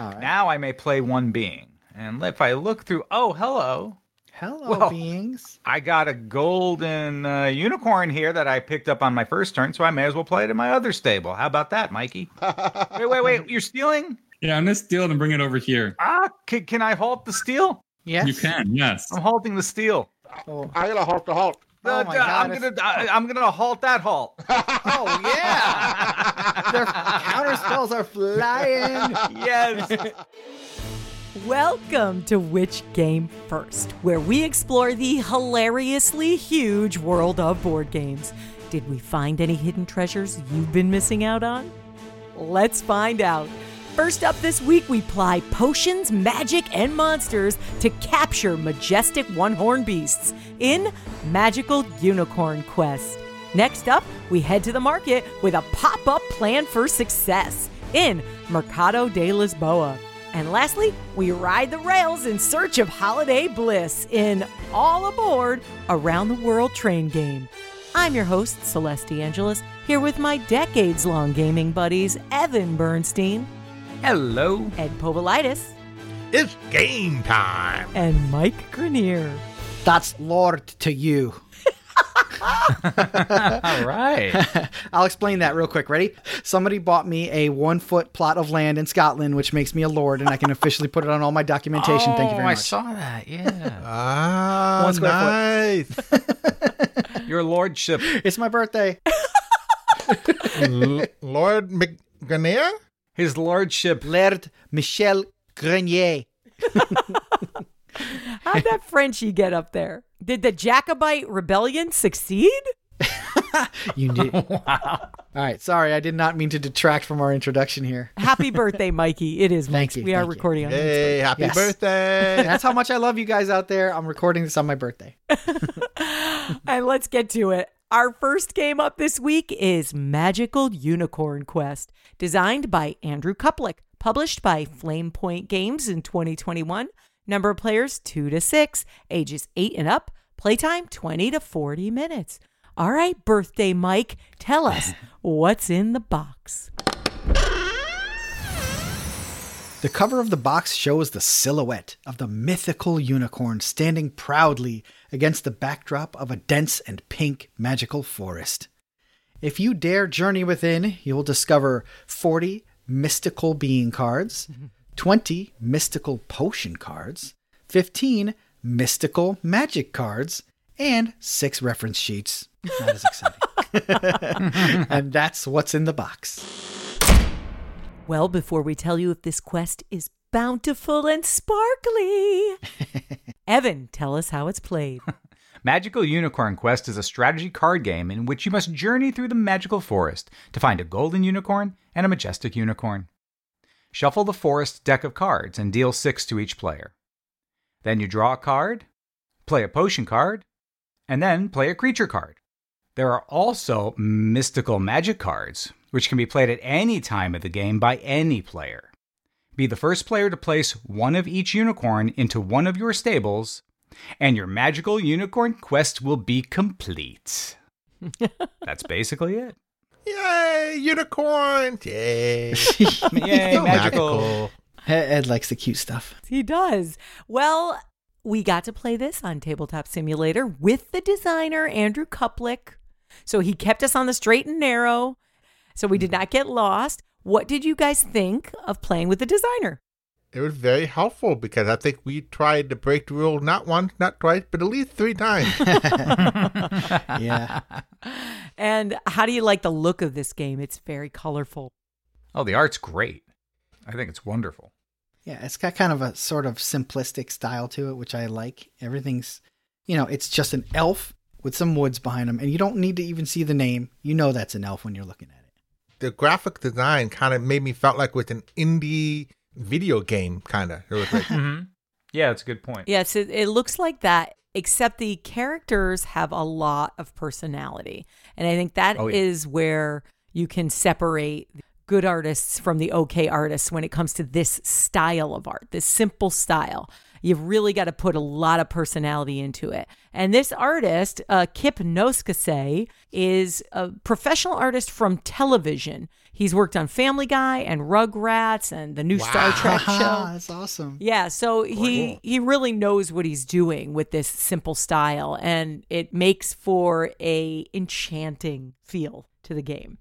All right. Now I may play one being. And if I look through, oh, hello. Hello, Well- beings. I got a golden uh, unicorn here that I picked up on my first turn, so I may as well play it in my other stable. How about that, Mikey? wait, wait, wait. You're stealing? Yeah, I'm gonna steal it and bring it over here. Ah, can, can I halt the steal? Yes. You can, yes. I'm halting the steal. Oh, I gotta halt the halt. Oh Uh, my uh, I'm gonna I, I'm gonna halt that halt. oh yeah. Their counter spells are flying. yes. Welcome to Which Game First, where we explore the hilariously huge world of board games. Did we find any hidden treasures you've been missing out on? Let's find out. First up this week, we ply potions, magic, and monsters to capture majestic one horned beasts in Magical Unicorn Quest. Next up, we head to the market with a pop up plan for success in Mercado de Lisboa. And lastly, we ride the rails in search of holiday bliss in All Aboard Around the World Train Game. I'm your host, Celeste Angeles, here with my decades long gaming buddies, Evan Bernstein, Hello. Ed Povolitis, It's game time. and Mike Grenier. That's Lord to you. All right. I'll explain that real quick. Ready? Somebody bought me a one foot plot of land in Scotland, which makes me a lord, and I can officially put it on all my documentation. Thank you very much. Oh, I saw that. Yeah. Ah, One square nice. Your lordship. It's my birthday. L- Lord McGuinness? His lordship. Laird Michel Grenier. How'd that Frenchie get up there? Did the Jacobite rebellion succeed? You did. wow. All right. Sorry, I did not mean to detract from our introduction here. Happy birthday, Mikey. It is Thank Mike's. you, We are thank you. recording on Mike's Hey, happy Yes. birthday. That's how much I love you guys out there. I'm recording this on my birthday. And let's get to it. Our first game up this week is Magical Unicorn Quest, designed by Andrew Kuplick, published by Flame Point Games in 2021. Number of players 2 to 6, ages 8 and up, playtime 20 to 40 minutes. All right, birthday Mike, tell us what's in the box. The cover of the box shows the silhouette of the mythical unicorn standing proudly against the backdrop of a dense and pink magical forest. If you dare journey within, you will discover 40 mystical being cards, 20 mystical potion cards, 15 mystical magic cards, and 6 reference sheets. That is exciting. and that's what's in the box. Well, before we tell you if this quest is bountiful and sparkly, Evan, tell us how it's played. Magical Unicorn Quest is a strategy card game in which you must journey through the magical forest to find a golden unicorn and a majestic unicorn. Shuffle the forest deck of cards and deal six to each player. Then you draw a card, play a potion card, and then play a creature card. There are also mystical magic cards, which can be played at any time of the game by any player. Be the first player to place one of each unicorn into one of your stables, and your magical unicorn quest will be complete. That's basically it. Yay, unicorn. Yay. Yay, So magical. Ed Ed likes the cute stuff. He does. Well, we got to play this on Tabletop Simulator with the designer, Andrew Kuplick. So he kept us on the straight and narrow. So we did not get lost. What did you guys think of playing with the designer? It was very helpful because I think we tried to break the rule not once, not twice, but at least three times. Yeah. And how do you like the look of this game? It's very colorful. Oh, the art's great. I think it's wonderful. Yeah, it's got kind of a sort of simplistic style to it, which I like. Everything's, you know, it's just an elf with some woods behind him, and you don't need to even see the name. You know that's an elf when you're looking at it. The graphic design kind of made me felt like with an indie video game kind of. It was like, Mm-hmm. Yeah, that's a good point. Yes, it, it looks like that, except the characters have a lot of personality. And I think that is Oh, yeah. where you can separate good artists from the okay artists when it comes to this style of art, this simple style. You've really got to put a lot of personality into it. And this artist, uh, Kip Noskase, is a professional artist from television. He's worked on Family Guy and Rugrats and the new Star Trek show. That's awesome. Yeah, so he he really knows what he's doing with this simple style, and it makes for a enchanting feel to the game,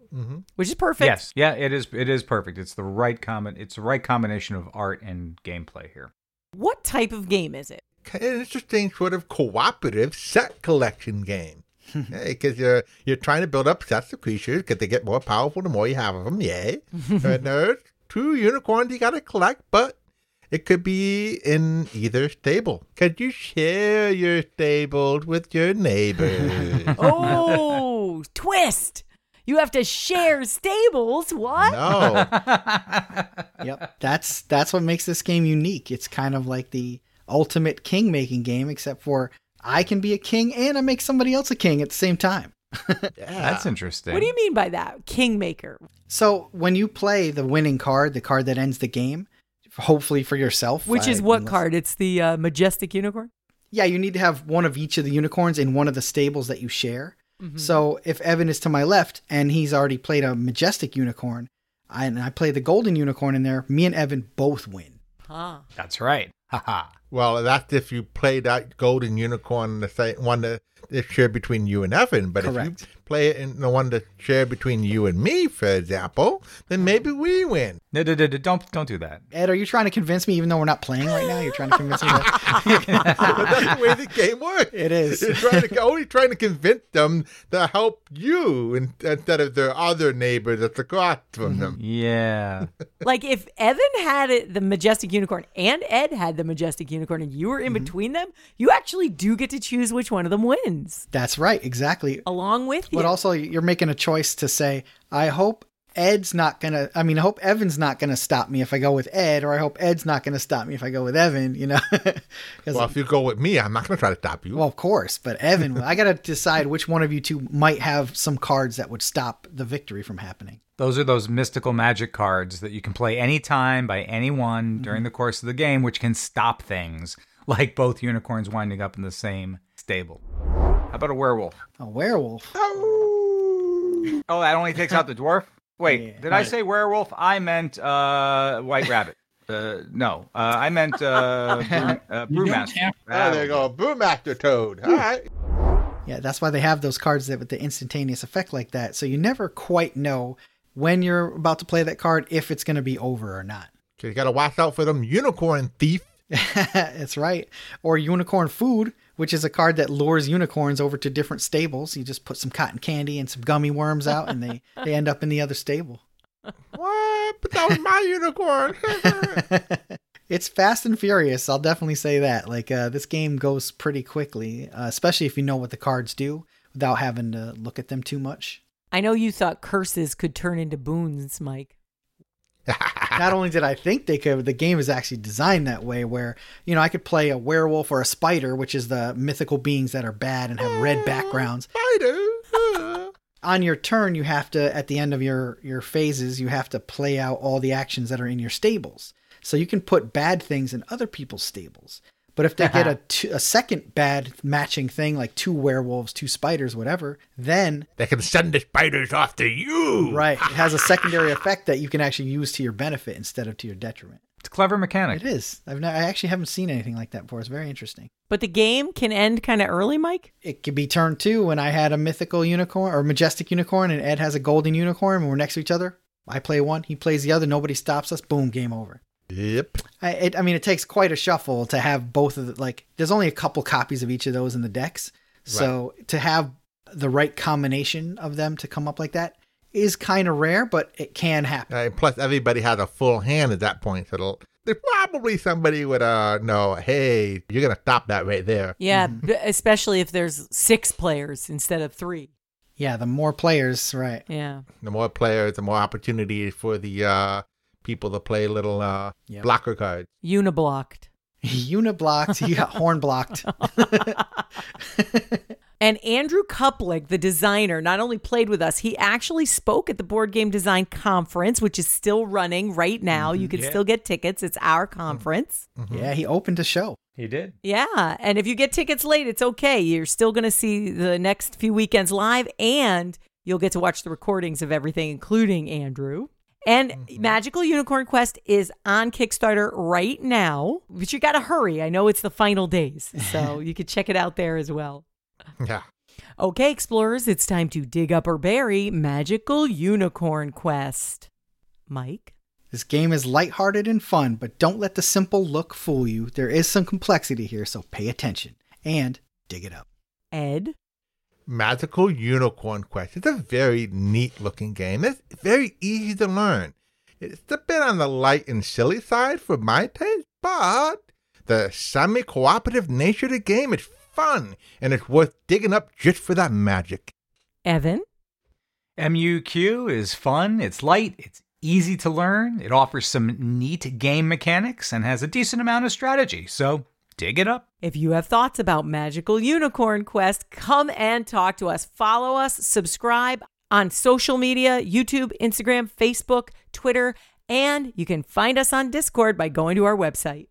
which is perfect. Yes, yeah, it is. It is perfect. It's the right comment. It's the right combination of art and gameplay here. What type of game is it? An interesting sort of cooperative set collection game. Because you're you're trying to build up sets of creatures because they get more powerful the more you have of them. Yay! and there's two unicorns you got to collect, but it could be in either stable. Could you share your stables with your neighbors? Oh, twist! You have to share stables. What? no. Yep. That's that's what makes this game unique. It's kind of like the ultimate king making game, except for I can be a king and I make somebody else a king at the same time. yeah. That's interesting. What do you mean by that? Kingmaker. So when you play the winning card, the card that ends the game, hopefully for yourself, Which is what unless- card? It's the uh, majestic unicorn. Yeah, you need to have one of each of the unicorns in one of the stables that you share. Mm-hmm. So if Evan is to my left and he's already played a majestic unicorn, I, and I play the golden unicorn in there, me and Evan both win. Ah. That's right. Haha. Well, that's if you play that golden unicorn, the same one that is shared between you and Evan. But if you play it in the one that's shared between you and me, for example, then maybe we win. No, no, no, no, don't don't do that. Ed, are you trying to convince me, even though we're not playing right now? You're trying to convince me that but that's the way the game works. it is. You're trying to, only trying to convince them to help you in, instead of their other neighbor that's across from them. Yeah. like if Evan had it, the majestic unicorn and Ed had the majestic unicorn and you were in mm-hmm. between them, you actually do get to choose which one of them wins That's right, exactly. along with you. But also, you're making a choice to say, I hope Ed's not gonna. I mean, I hope Evan's not gonna stop me if I go with Ed, or I hope Ed's not gonna stop me if I go with Evan. You know? Well, if you go with me, I'm not going to try to stop you. well, of course, but Evan, I gotta decide which one of you two might have some cards that would stop the victory from happening. Those are those mystical magic cards that you can play anytime by anyone mm-hmm. during the course of the game, which can stop things, like both unicorns winding up in the same stable. How about a werewolf? A werewolf. Oh, oh that only takes out the dwarf? Wait, Yeah. did I say werewolf? I meant uh, white rabbit. Uh, no, uh, I meant uh, brew, uh, You don't brewmaster. have- Oh, there you go. Brewmaster Toad. All right. Yeah, that's why they have those cards that with the instantaneous effect like that. So you never quite know when you're about to play that card if it's gonna be over or not. So you got to watch out for them unicorn thief. That's right. Or unicorn food, which is a card that lures unicorns over to different stables. You just put some cotton candy and some gummy worms out, and they they end up in the other stable. What? But that was my unicorn. It's fast and furious. I'll definitely say that. Like uh, this game goes pretty quickly, uh, especially if you know what the cards do without having to look at them too much. I know you thought curses could turn into boons, Mike. Not only did I think they could, the game is actually designed that way where, you know, I could play a werewolf or a spider, which is the mythical beings that are bad and have red mm, backgrounds. Spider. on your turn you have to at the end of your your phases you have to play out all the actions that are in your stables so you can put bad things in other people's stables but if they get uh-huh. a, two, a second bad matching thing like two werewolves two spiders whatever then they can send the spiders off to you. right it has a secondary effect that you can actually use to your benefit instead of to your detriment It's a clever mechanic. it is i've not, i actually haven't seen anything like that before it's very interesting But the game can end kind of early, Mike? it could be turn two when I had a mythical unicorn or majestic unicorn and Ed has a golden unicorn and we're next to each other. I play one, he plays the other, nobody stops us, boom, game over. Yep. I, it, I mean, it takes quite a shuffle to have both of the, like, there's only a couple copies of each of those in the decks. So to have the right combination of them to come up like that is kind of rare, but it can happen. Uh, plus, everybody has a full hand at that point. So it'll- there's probably somebody would uh know. Hey, you're gonna stop that right there. Yeah, b- especially if there's six players instead of three. Yeah, the more players, right. Yeah. The more players, the more opportunity for the uh people to play little uh Yep. blocker cards. Uniblocked. Uniblocked, you got horn blocked. And Andrew Kuplik, the designer, not only played with us, he actually spoke at the Board Game Design Conference, which is still running right now. Mm-hmm. You can Yeah. still get tickets. It's our conference. Mm-hmm. Mm-hmm. yeah, he opened a show. He did. Yeah. And if you get tickets late, it's okay. You're still going to see the next few weekends live and you'll get to watch the recordings of everything, including Andrew. And Mm-hmm. Magical Unicorn Quest is on Kickstarter right now, but you got to hurry. I know it's the final days, so you could check it out there as well. Yeah. Okay, explorers, it's time to dig up or bury Magical Unicorn Quest. Mike? This game is lighthearted and fun, but don't let the simple look fool you. There is some complexity here, so pay attention and dig it up. Ed? Magical Unicorn Quest. It's a very neat looking game. It's very easy to learn. It's a bit on the light and silly side for my taste, but the semi cooperative nature of the game is fun and it's worth digging up just for that magic. Evan? MUQ is fun, it's light, it's easy to learn, it offers some neat game mechanics, and has a decent amount of strategy, so dig it up. If you have thoughts about Magical Unicorn Quest, come and talk to us. Follow us, subscribe on social media YouTube, Instagram, Facebook, Twitter, and you can find us on Discord by going to our website.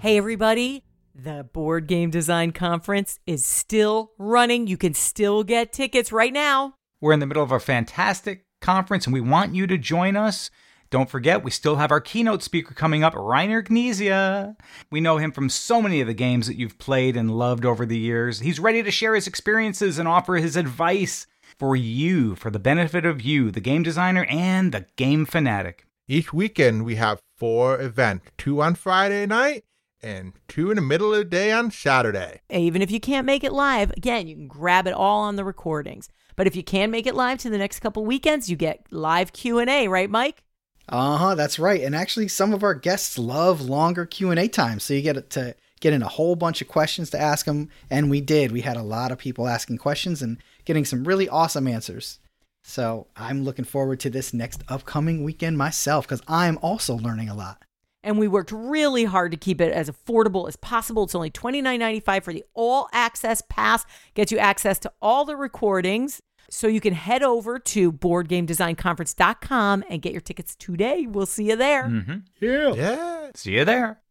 Hey, everybody. The Board Game Design Conference is still running. You can still get tickets right now. We're in the middle of a fantastic conference and we want you to join us. Don't forget, we still have our keynote speaker coming up, Reiner Knizia. We know him from so many of the games that you've played and loved over the years. He's ready to share his experiences and offer his advice for you, for the benefit of you, the game designer and the game fanatic. Each weekend we have four events two on Friday night and two in the middle of the day on Saturday. Even if you can't make it live, again, you can grab it all on the recordings. But if you can make it live to the next couple weekends, you get live Q&A, right, Mike? Uh-huh, that's right. And actually some of our guests love longer Q&A times, so you get to get in a whole bunch of questions to ask them, and we did. We had a lot of people asking questions and getting some really awesome answers. So, I'm looking forward to this next upcoming weekend myself cuz I'm also learning a lot. And we worked really hard to keep it as affordable as possible. It's only $29.95 for the all access pass, gets you access to all the recordings. So you can head over to boardgamedesignconference.com and get your tickets today. We'll see you there. Mm-hmm. Yeah. Yeah. See you there.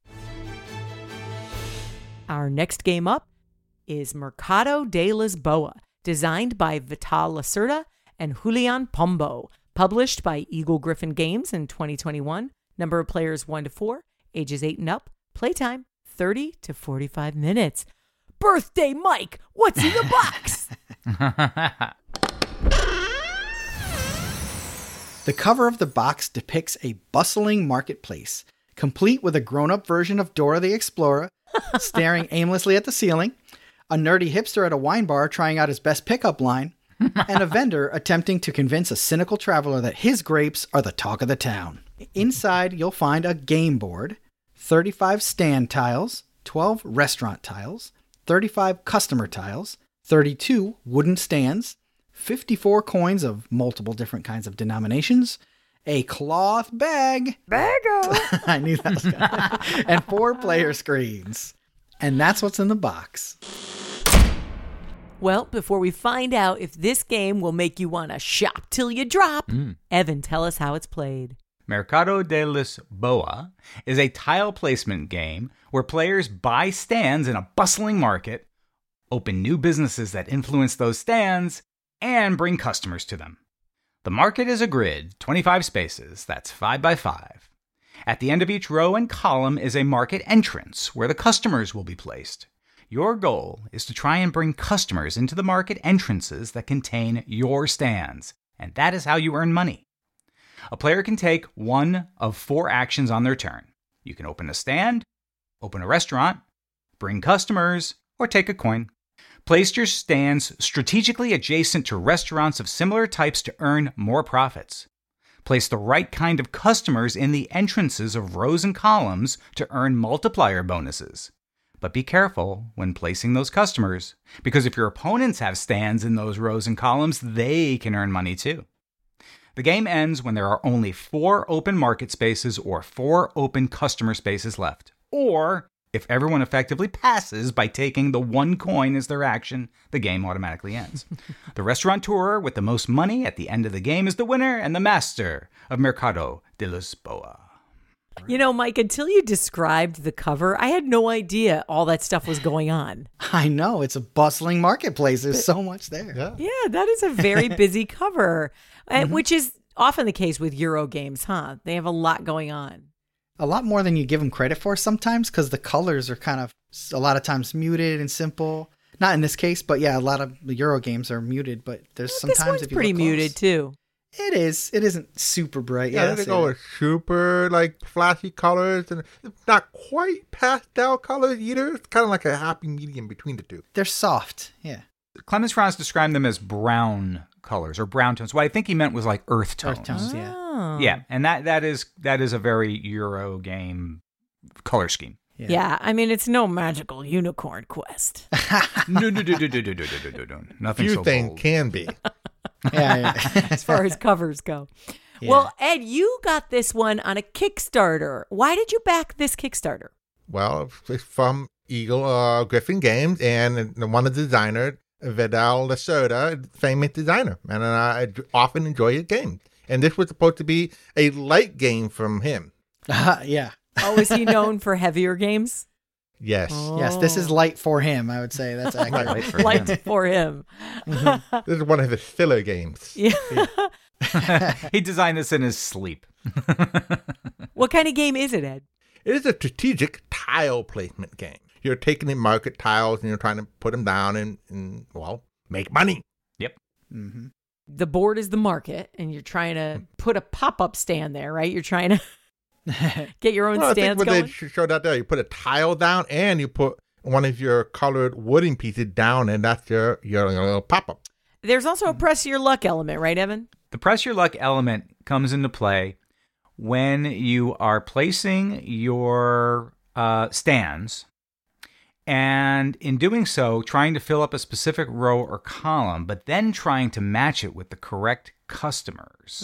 Our next game up is Mercado de Lisboa, designed by Vital Lacerda and Julian Pombo, published by Eagle Gryphon Games in 2021. Number of players 1 to 4, ages 8 and up, playtime 30 to 45 minutes. Birthday Mike, what's in the box? The cover of the box depicts a bustling marketplace, complete with a grown up version of Dora the Explorer staring aimlessly at the ceiling, a nerdy hipster at a wine bar trying out his best pickup line, and a vendor attempting to convince a cynical traveler that his grapes are the talk of the town. Inside, you'll find a game board, 35 stand tiles, 12 restaurant tiles, 35 customer tiles, 32 wooden stands, 54 coins of multiple different kinds of denominations, a cloth bag. Bago! I knew that was gonna And four player screens. And that's what's in the box. well, before we find out if this game will make you want to shop till you drop, hmm. Evan, tell us how it's played. Mercado de Lisboa is a tile placement game where players buy stands in a bustling market, open new businesses that influence those stands, and bring customers to them. The market is a grid, 25 spaces, that's 5 by 5. At the end of each row and column is a market entrance where the customers will be placed. Your goal is to try and bring customers into the market entrances that contain your stands, and that is how you earn money. A player can take one of four actions on their turn. You can open a stand, open a restaurant, bring customers, or take a coin. Place your stands strategically adjacent to restaurants of similar types to earn more profits. Place the right kind of customers in the entrances of rows and columns to earn multiplier bonuses. But be careful when placing those customers, because if your opponents have stands in those rows and columns, they can earn money too. The game ends when there are only four open market spaces or four open customer spaces left. Or if everyone effectively passes by taking the one coin as their action, the game automatically ends. the restaurateur with the most money at the end of the game is the winner and the master of Mercado de Lisboa. You know, Mike, until you described the cover, I had no idea all that stuff was going on. I know, it's a bustling marketplace. There's so much there. Yeah. Yeah, that is a very busy cover, uh, which is often the case with Euro games, huh? They have a lot going on. A lot more than you give them credit for sometimes because the colors are kind of a lot of times muted and simple. Not in this case, but yeah, a lot of Euro games are muted. But there's this sometimes one's if you pretty look muted too. It is. It isn't super bright. Yeah, Yeah, they that's go it. with super like flashy colors and not quite pastel colors either. It's kind of like a happy medium between the two. they're soft. Yeah, Clemens Franz described them as brown colors or brown tones. What I think he meant was like earth tones. Earth tones. Yeah. Oh. Yeah, and that that is that is a very Euro game color scheme. Yeah. Yeah, I mean it's no magical unicorn quest. no, no, no, no, no, no, no, no, no, no, nothing You so things bold. can be. yeah, yeah. as far as covers go. Well, Ed, you got this one on a Kickstarter. Why did you back this Kickstarter? Well, from Eagle uh, Gryphon Games and one of the designers, Vital Lacerda, famous designer, and I often enjoy his games. And this was supposed to be a light game from him. Ah, yeah. Oh, is he known for heavier games? Yes, Yes, this is oh. light for him. I would say that's accurate. Right for him. Light for him. Mm-hmm. this is one of his filler games. Yeah. he designed this in his sleep. what kind of game is it, Ed? It is a strategic tile placement game. You're taking in market tiles and you're trying to put them down and, and well, make money. Yep. hmm The board is the market, and you're trying to put a pop up stand there, right? You're trying to get your own Well, I think what going. they showed out there, you put a tile down and you put one of your colored wooden pieces down, and that's your your little pop up. There's also a press your luck element, right, Evan? The press your luck element comes into play when you are placing your uh, stands, and in doing so, trying to fill up a specific row or column, but then trying to match it with the correct customers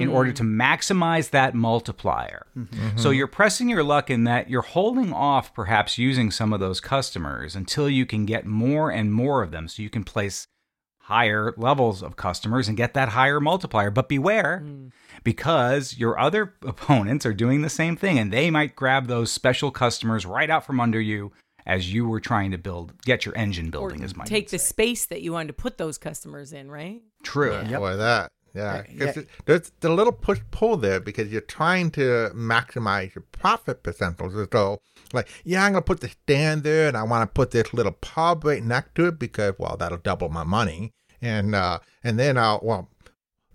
in order to maximize that multiplier. Mm-hmm. So you're pressing your luck in that you're holding off perhaps using some of those customers until you can get more and more of them so you can place higher levels of customers and get that higher multiplier. But beware, mm. because your other opponents are doing the same thing and they might grab those special customers right out from under you as you were trying to build, get your engine building, or as my take the space that you wanted to put those customers in, right? True. Or that. Yeah. Yeah, 'Cause it- There's the little push pull there because you're trying to maximize your profit percentages. So, like, yeah, I'm going to put the stand there and I want to put this little pub right next to it because, well, that'll double my money. And, uh, and then I'll, well,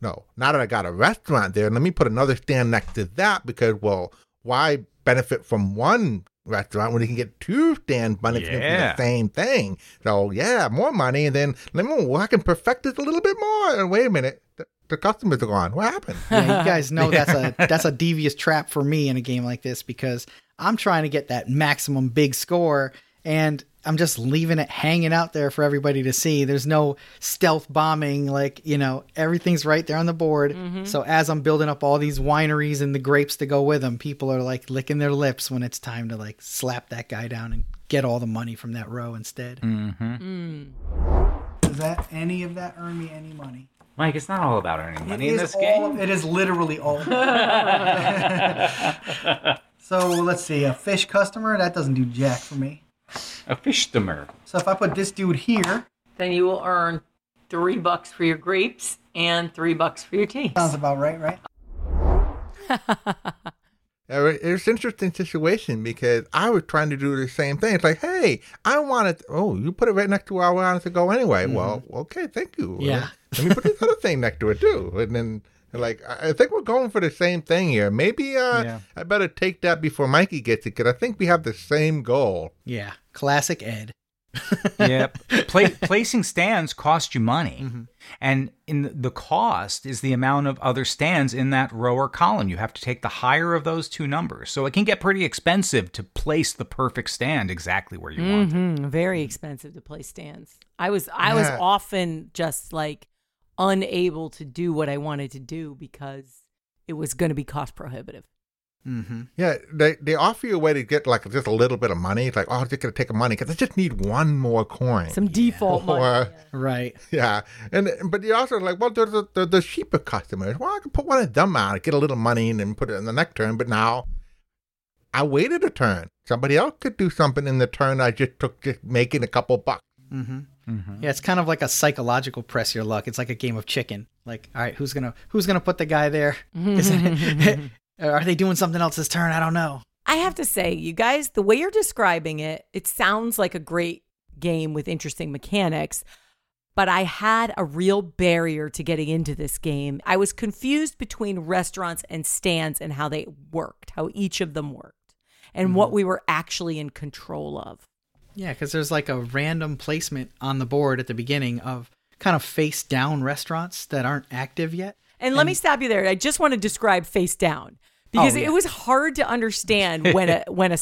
no, now that I got a restaurant there, let me put another stand next to that because, well, why benefit from one restaurant when you can get two stand benefiting Yeah. from the same thing? So, yeah, more money. And then let me, well, I can perfect this a little bit more. And wait a minute, the, the customers are gone. What happened? Yeah, you guys know that's a that's a devious trap for me in a game like this because I'm trying to get that maximum big score and I'm just leaving it hanging out there for everybody to see. There's no stealth bombing like, you know, everything's right there on the board. So as I'm building up all these wineries and the grapes to go with them, people are like licking their lips when it's time to like slap that guy down and get all the money from that row instead. Mm-hmm. Does that any of that earn me any money? Mike, it's not all about earning money It in this all game. of- it is literally all. so let's see, a fish customer that doesn't do jack for me. A fishstermer. So if I put this dude here, Then you will earn three bucks for your grapes and three bucks for your tea. sounds about right, right? Uh, It's an interesting situation because I was trying to do the same thing. It's like, hey, I wanted. Oh, you put it right next to where I wanted to go anyway. Well, okay, thank you. Yeah. Let me put this other thing next to it too. And then, like, I I think we're going for the same thing here. Maybe uh, Yeah. I better take that before Mikey gets it because I think we have the same goal. Yeah, classic Ed. yep. Pla- placing stands cost you money. And in the, the cost is the amount of other stands in that row or column. You have to take the higher of those two numbers. So it can get pretty expensive to place the perfect stand exactly where you want it. hmm Very expensive to place stands. I was I was often just like unable to do what I wanted to do because it was going to be cost prohibitive. Mm-hmm. Yeah, they they offer you a way to get like just a little bit of money. It's like, oh, I'm just gonna take a money because I just need one more coin. Some default money. Or- Right. Yeah, and but you're also like, well, there's the, the, the cheaper customers. Well, I can put one of them out, get a little money, and then put it in the next turn. But now, I waited a turn. Somebody else could do something in the turn I just took, just making a couple bucks. Mm-hmm. Mm-hmm. Yeah, it's kind of like a psychological press your luck. It's like a game of chicken. Like, all right, who's gonna who's gonna put the guy there? Is it- are they doing something else this turn? I don't know. I have to say, you guys, the way you're describing it, it sounds like a great game with interesting mechanics. But I had a real barrier to getting into this game. I was confused between restaurants and stands and how they worked, how each of them worked, and what mm-hmm. we were actually in control of. Yeah, because there's like a random placement on the board at the beginning of kind of face down restaurants that aren't active yet. And let me stop you there. I just want to describe face down because Oh, yeah. it was hard to understand when a when a,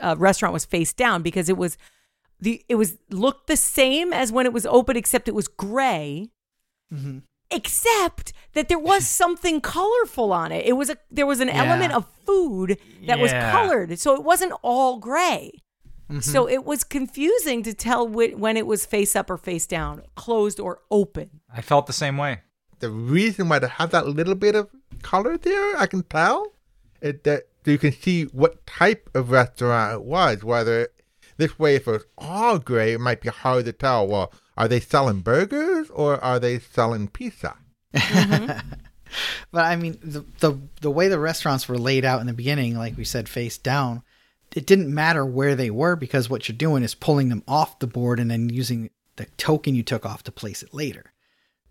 a restaurant was face down because it was the it was looked the same as when it was open except it was gray. Mm-hmm. Except that there was something colorful on it. It was a there was an Yeah. element of food that was colored, so it wasn't all gray. Mm-hmm. So it was confusing to tell wh- when it was face up or face down, closed or open. I felt the same way. The reason why they have that little bit of color there, I can tell, is that you can see what type of restaurant it was. Whether this way, if it was all gray, it might be hard to tell. Well, are they selling burgers or are they selling pizza? But I mean, the, the the way the restaurants were laid out in the beginning, like we said, face down, it didn't matter where they were because what you're doing is pulling them off the board and then using the token you took off to place it later.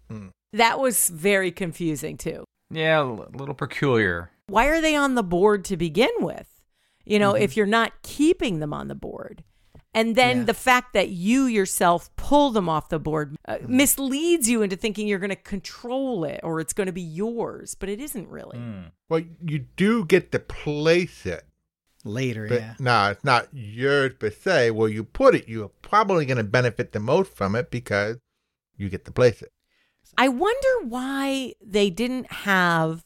Hmm. That was very confusing too. Yeah, a little peculiar. Why are they on the board to begin with? You know, mm-hmm. if you're not keeping them on the board. And then Yeah. the fact that you yourself pull them off the board uh, hmm. misleads you into thinking you're going to control it or it's going to be yours, but it isn't really. Hmm. Well, you do get to place it, Later, but yeah. no, it's not yours per se. Where you put it, you're probably going to benefit the most from it because you get to place it. I wonder why they didn't have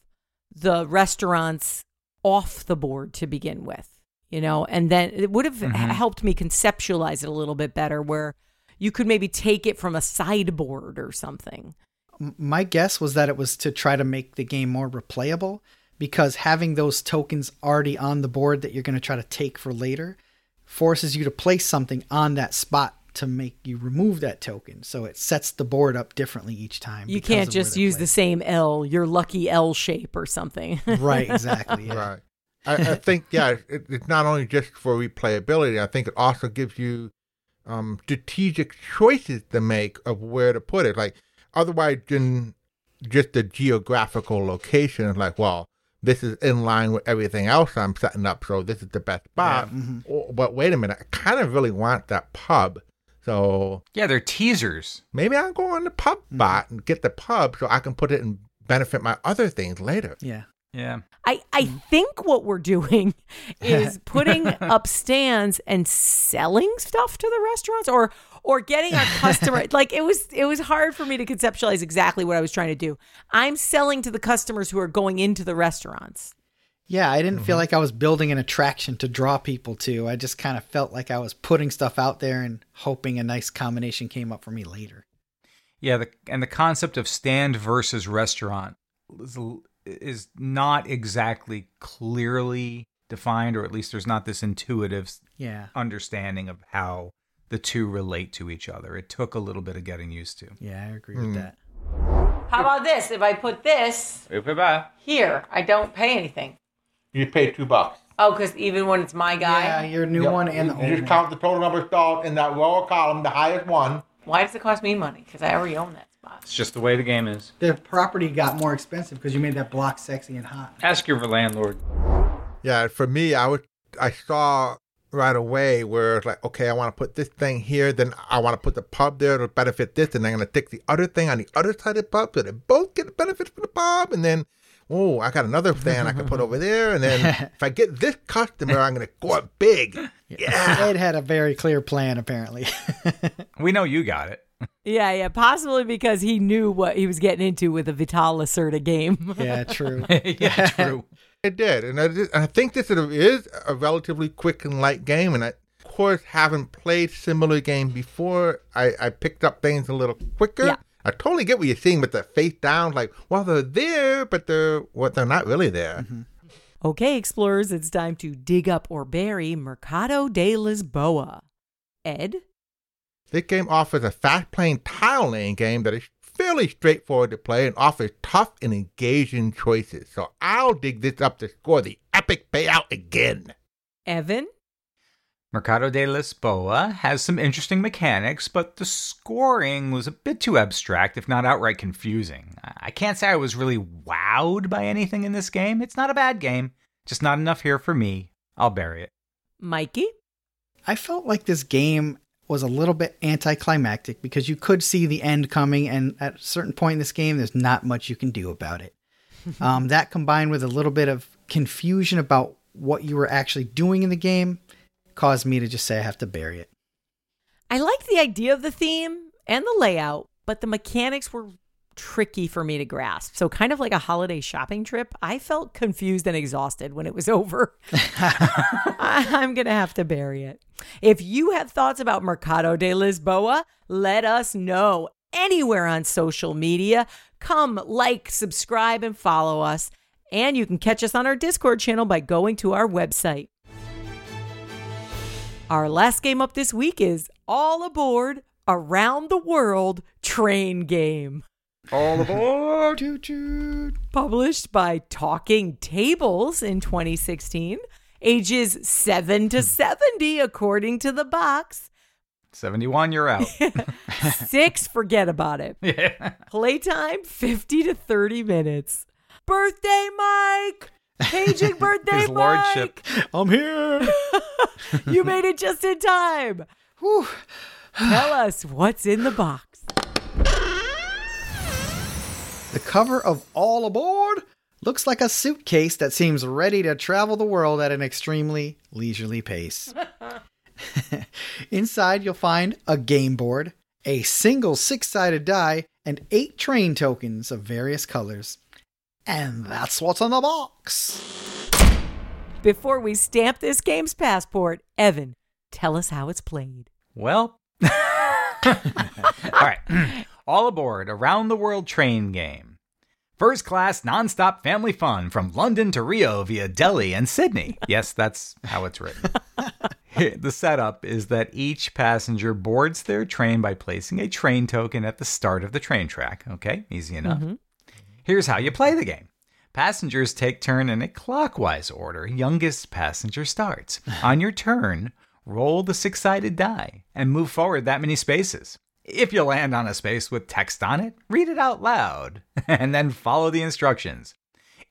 the restaurants off the board to begin with, you know, and then it would have mm-hmm. h- helped me conceptualize it a little bit better where you could maybe take it from a sideboard or something. My guess was that it was to try to make the game more replayable because having those tokens already on the board that you're going to try to take for later forces you to place something on that spot to make you remove that token. So it sets the board up differently each time. You can't just they're use the same L, your lucky L shape or something. Right, exactly. yeah. Right. I, I think, yeah, it, it's not only just for replayability. I think it also gives you um, strategic choices to make of where to put it. Like, otherwise, in just the geographical location, it's like, well, this is in line with everything else I'm setting up, so this is the best spot. Mm-hmm. Oh, but wait a minute, I kind of really want that pub. So Yeah, they're teasers. maybe I'll go on the pub mm-hmm. bot and get the pub so I can put it and benefit my other things later. Yeah. Yeah. I, I mm. think what we're doing is putting up stands and selling stuff to the restaurants or or getting our customer like it was it was hard for me to conceptualize exactly what I was trying to do. I'm selling to the customers who are going into the restaurants. Yeah, I didn't feel mm-hmm. like I was building an attraction to draw people to. I just kind of felt like I was putting stuff out there and hoping a nice combination came up for me later. Yeah, the, and the concept of stand versus restaurant is, is not exactly clearly defined, or at least there's not this intuitive Yeah. understanding of how the two relate to each other. It took a little bit of getting used to. Yeah, I agree hmm. with that. How about this? If I put this here, I don't pay anything. You pay two bucks. Oh, because even when it's my guy, Yeah, your new Yep. one and the you old just one. count the total number of stalls in that lower column, the highest one. why does it cost me money? Because I already own that spot. It's just the way the game is. The property got more expensive because you made that block sexy and hot. Ask your landlord. Yeah, for me, I was I saw right away where it's like, okay, I want to put this thing here, then I want to put the pub there to benefit this, and I'm gonna take the other thing on the other side of the pub so they both get the benefits from the pub, and then oh, I got another thing I can put over there, and then if I get this customer, I'm gonna go up big. Yeah. Ed had a very clear plan, apparently. We know you got it. Yeah, yeah, possibly because he knew what he was getting into with a Vital Lacerda game. yeah, true. yeah, true. It did, and I, did- I think this is a, relatively quick and light game, and I, of course, haven't played similar game before. I, I picked up things a little quicker. Yeah. I totally get what you're seeing, but the face down, like, well, they're there, but they're well, they're not really there. Mm-hmm. Okay, explorers, it's time to dig up or bury Mercado de Lisboa. Ed? This game offers a fast playing tile laying game that is fairly straightforward to play and offers tough and engaging choices. So I'll dig this up to score the epic payout again. Evan? Mercado de Lisboa has some interesting mechanics, but the scoring was a bit too abstract, if not outright confusing. I can't say I was really wowed by anything in this game. It's not a bad game, just not enough here for me. I'll bury it. Mikey? I felt like this game was a little bit anticlimactic because you could see the end coming, and at a certain point in this game, there's not much you can do about it. um, that combined with a little bit of confusion about what you were actually doing in the game caused me to just say I have to bury it. I like the idea of the theme and the layout, but the mechanics were tricky for me to grasp. So, kind of like a holiday shopping trip, I felt confused and exhausted when it was over. I'm going to have to bury it. If you have thoughts about Mercado de Lisboa, let us know anywhere on social media. Come like, subscribe, and follow us. And you can catch us on our Discord channel by going to our website. Our last game up this week is All Aboard Around the World Train Game. All aboard! Published by Talking Tables in 2016. Ages 7 to 70, according to the box. 71, you're out. Six, forget about it. yeah. Playtime 50 to 30 minutes. Birthday Mike! Paging birthday His lordship. Mike! I'm here. You made it just in time. Whew. Tell us what's in the box. The cover of All Aboard looks like a suitcase that seems ready to travel the world at an extremely leisurely pace. Inside, you'll find a game board, a single six sided die, and eight train tokens of various colors. And that's what's in the box. Before we stamp this game's passport, Evan, tell us how it's played. Well, all right. All aboard Around the World Train Game. First class nonstop family fun from London to Rio via Delhi and Sydney. Yes, that's how it's written. the setup is that each passenger boards their train by placing a train token at the start of the train track. Okay, easy enough. Mm-hmm. Here's how you play the game. Passengers take turn in a clockwise order. Youngest passenger starts. On your turn, roll the six sided die and move forward that many spaces. If you land on a space with text on it, read it out loud and then follow the instructions.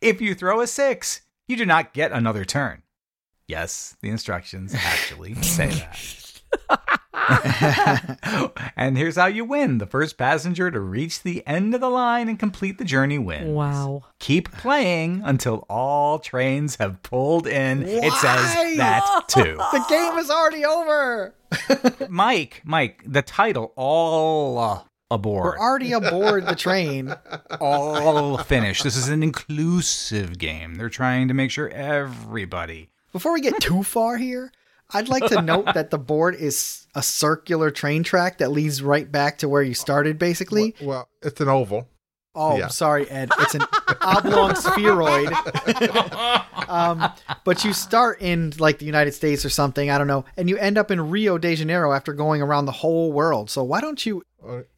If you throw a six, you do not get another turn. Yes, the instructions actually say that. and here's how you win. The first passenger to reach the end of the line and complete the journey wins. Wow. Keep playing until all trains have pulled in. It says that too. The game is already over. Mike, Mike, the title, all uh, aboard, We're already aboard the train. all finished. This is an inclusive game. They're trying to make sure everybody. Before we get too far here, I'd like to note that the board is a circular train track that leads right back to where you started, basically. Well, it's an oval. Oh, Yeah. sorry, Ed. It's an oblong spheroid. um, but you start in like the United States or something, I don't know, and you end up in Rio de Janeiro after going around the whole world. So why don't you,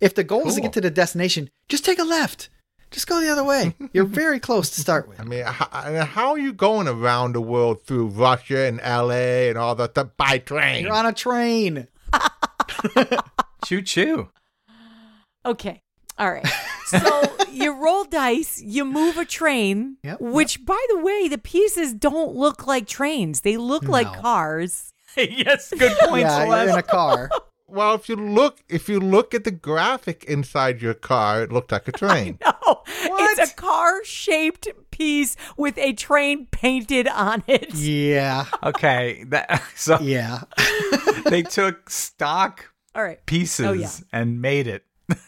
if the goal is to get to the destination, just take a left. Just go the other way. You're very close to start with. I mean, how, how are you going around the world through Russia and LA and all that stuff by train? You're on a train. Choo choo. Okay. All right. So you roll dice, you move a train, Yep, which, by the way, the pieces don't look like trains. They look like cars. yes, good point, yeah, you're in a car. Well, if you look, if you look at the graphic inside your car, it looked like a train. No, it's a car shaped piece with a train painted on it. Yeah, Okay, that, so yeah. they took stock All right. Oh, pieces Oh, yeah. and made it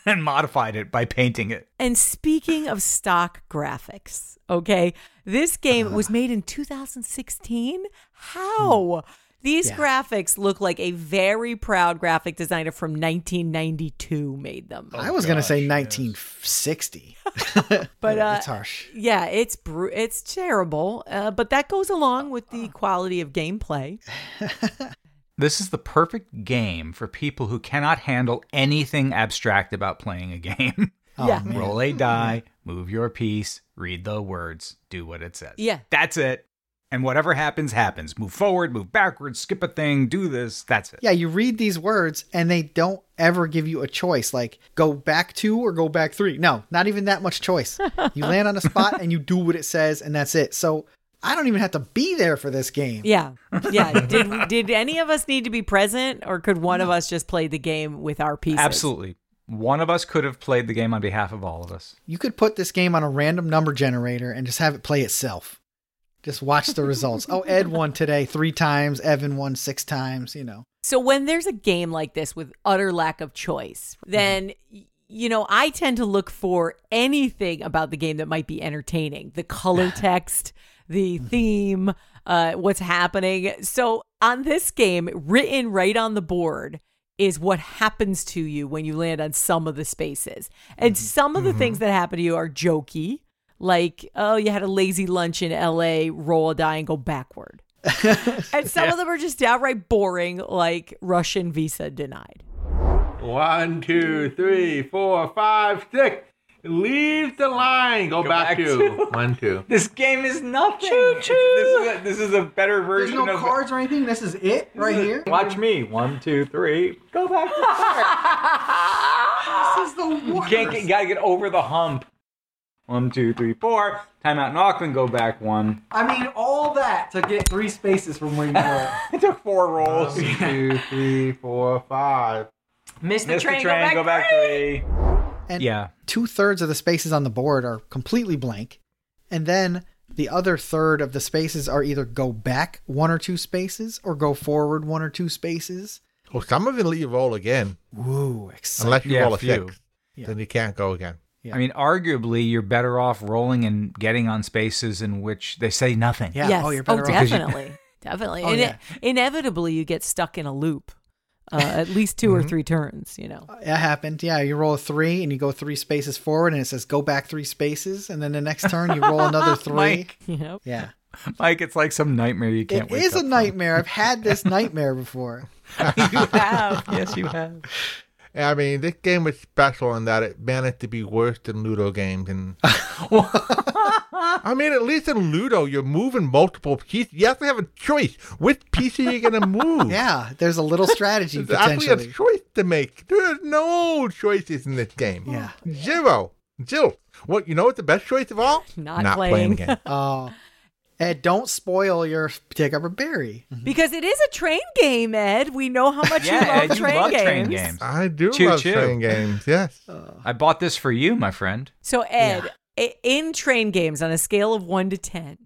and modified it by painting it. And speaking of stock graphics, okay, this game uh. was made in 2016. How? Hmm. These Yeah. graphics look like a very proud graphic designer from 1992 made them. I was gonna say 1960, But uh, it's harsh. yeah, it's bru- it's terrible. Uh, but that goes along with the quality of gameplay. This is the perfect game for people who cannot handle anything abstract about playing a game. Oh, Yeah. man. Roll a die, move your piece, read the words, do what it says. Yeah. That's it. And whatever happens, happens. Move forward, move backwards, skip a thing, do this. That's it. Yeah, you read these words and they don't ever give you a choice like go back two or go back three. No, not even that much choice. You land on a spot and you do what it says and that's it. So I don't even have to be there for this game. Yeah. Yeah. did did any of us need to be present or could one of us just play the game with our pieces? Absolutely. One of us could have played the game on behalf of all of us. You could put this game on a random number generator and just have it play itself. Just watch the results. oh, Ed won today three times. Evan won six times. You know. So when there's a game like this with utter lack of choice, mm-hmm. then y- you know, I tend to look for anything about the game that might be entertaining. The color text, the mm-hmm. theme, uh what's happening. So on this game, written right on the board is what happens to you when you land on some of the spaces. And mm-hmm. some of the things that happen to you are jokey, like, oh, you had a lazy lunch in LA, roll a die and go backward. and some of them are just downright boring, like Russian visa denied. One, two, three, four, five, six. Leave the line. Go, back, back to to- one, two. This game is nothing. This, is a, this is a better There's version no of cards or anything. This is it right here. Watch me. One, two, three. Go back. This is the you worst. can't get. You gotta get over the hump. One, two, three, four. Timeout in Auckland. Go back one. I mean, all that to get three spaces from where you were. It took four rolls. One, two, three, four, five. Missed the Missed train, the train. Go back three. And Yeah. two thirds of the spaces on the board are completely blank. And then the other third of the spaces are either go back one or two spaces or go forward one or two spaces. Well, some of them let you roll again, Woo, exciting. unless you Yeah, roll a few. six. Yeah. Then you can't go again. Yeah. I mean, arguably, you're better off rolling and getting on spaces in which they say nothing. Yeah. Yes. Oh, you're better off. definitely. definitely. Oh, and yeah. inevitably, you get stuck in a loop. Uh, at least 2 or three turns, you know. It happened. Yeah, you roll a three and you go three spaces forward and it says go back three spaces. And then the next turn you roll another three. Mike, You know? Yeah. Mike, it's like some nightmare you can't It wake is up a nightmare. I've had this nightmare before. you have. Yes, you have. I mean, this game was special in that it managed to be worse than Ludo games. And I mean, at least in Ludo, you're moving multiple pieces. You have to have a choice. Which piece are you going to move? Yeah, there's a little strategy There's actually a choice to make. There's no choices in this game. Yeah. Zero. Jill, what, you know what's the best choice of all? Not playing playing. the game. Oh. Ed, don't spoil your pick up a berry. Because it is a train game, Ed. We know how much Yeah, you love Ed, you train, love games. train games. I do Choo love choo. train games, yes. I bought this for you, my friend. So, Ed, i- in train games, on a scale of one to 10,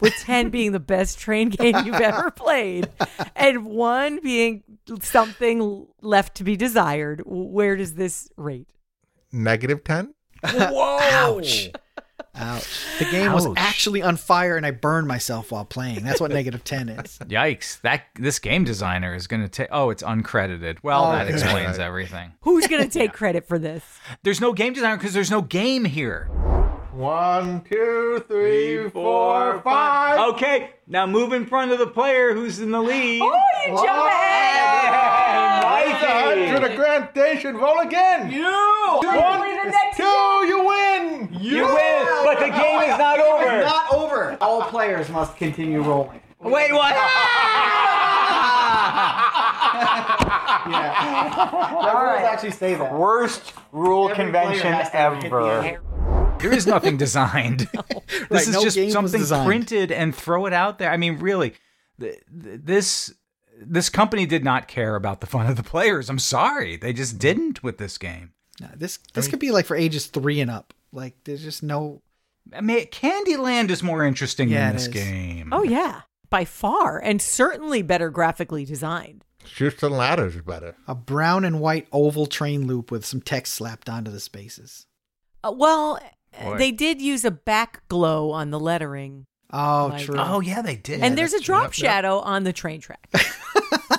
with 10 being the best train game you've ever played, and one being something left to be desired, where does this rate? Negative 10? Whoa! Ouch. Ouch. The game was actually on fire and I burned myself while playing. That's what negative 10 is. Yikes! That this game designer is going to take. Oh, it's uncredited. Well, Oh, that okay. explains everything. Who's going to take credit for this? There's no game designer because there's no game here. One, two, three, four, five. Okay, now move in front of the player who's in the lead. Oh, you jump ahead! Mikey! To the Grand Station, roll again. You. One, two, you win. You win, but the game is not over. Not over. All players must continue rolling. Wait, what? The rules actually say that. Worst rule Every convention has to hit the ever. There is nothing designed. Right, this is no just something printed and throw it out there. I mean, really, th- th- this this company did not care about the fun of the players. I'm sorry, they just didn't with this game. No, this this could be like for ages three and up. Like there's just no. I mean, Candyland is more interesting Yeah, than this is. game. Oh, yeah, by far, and certainly better graphically designed. Chutes and ladders is better. A brown and white oval train loop with some text slapped onto the spaces. Uh, well, uh, Boy. they did use a back glow on the lettering, Oh, Like- true. Oh yeah, they did. and there's a that's true. drop Yep, yep. shadow on the train track.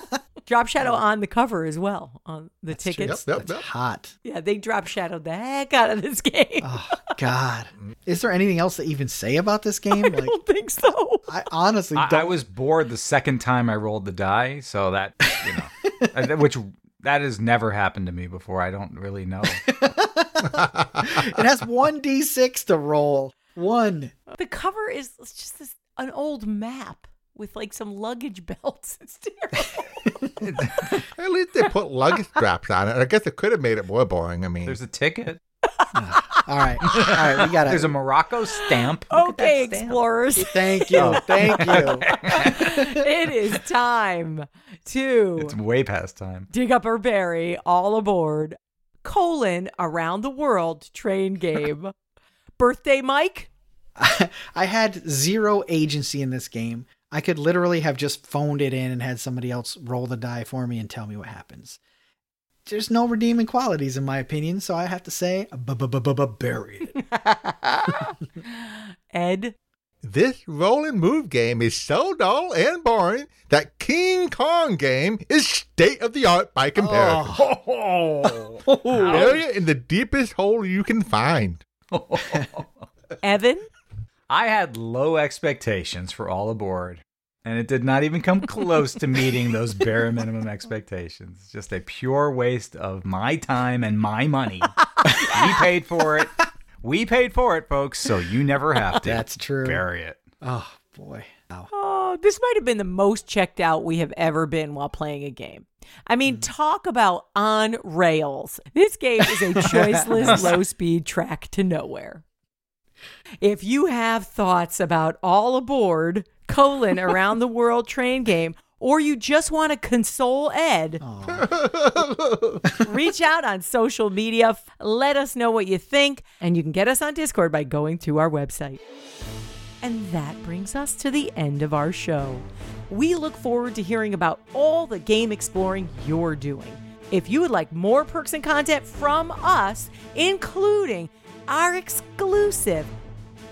Drop shadow on the cover as well on the true. tickets. Yep, That's yep. hot. Yeah, they drop shadowed the heck out of this game. Oh God. Is there anything else to even say about this game? I Like don't think so. I honestly I, don't I was bored the second time I rolled the die, so that you know, uh, which that has never happened to me before. I don't really know. it has one D six to roll. One. The cover is just this an old map with like some luggage belts. It's terrible. At least they put luggage straps on it. I guess it could have made it more boring. I mean, There's a ticket. All right. All right, we gotta There's a Morocco stamp. Look okay, stamp. explorers. Thank you. Oh. Thank you. it is time to It's way past time. dig up or bury all aboard colon around the world train game. Birthday Mike? I had zero agency in this game. I could literally have just phoned it in and had somebody else roll the die for me and tell me what happens. There's no redeeming qualities in my opinion, so I have to say bury it. Ed? this roll and move game is so dull and boring that King Kong game is state of the art by comparison. Oh! Bury it in the deepest hole you can find. Evan? I had low expectations for All Aboard, and it did not even come close to meeting those bare minimum expectations. Just a pure waste of my time and my money. we paid for it. We paid for it, folks, so you never have to. That's true. Bury it. Oh boy. Wow. Oh, this might have been the most checked out we have ever been while playing a game. I mean, hmm. talk about on rails. This game is a choiceless low speed track to nowhere. If you have thoughts about all aboard, colon, around the world train game, or you just want to console Ed, reach out on social media. Let us know what you think, and you can get us on Discord by going to our website. And that brings us to the end of our show. We look forward to hearing about all the game exploring you're doing. If you would like more perks and content from us, including our exclusive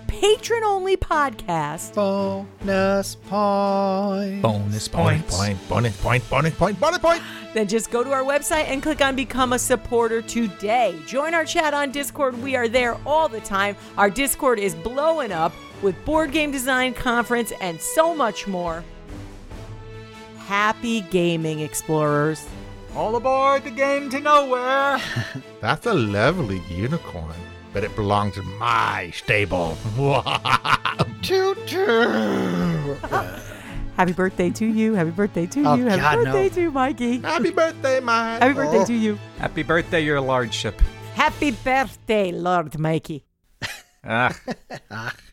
patron only podcast, Bonus point. Bonus Point, points. point, bonus point, bonus point, bonus point. then just go to our website and click on Become a Supporter today. Join our chat on Discord. We are there all the time. Our Discord is blowing up with Board Game Design Conference and so much more. Happy gaming, explorers. All aboard the game to nowhere. That's a lovely unicorn, but it belongs in my stable. Choo choo. Happy birthday to you. Happy birthday to Oh, you. Happy God, birthday no. to Mikey. Happy birthday, Mike. Happy birthday to you. Happy birthday, your lordship. Happy birthday, Lord Mikey. Ah,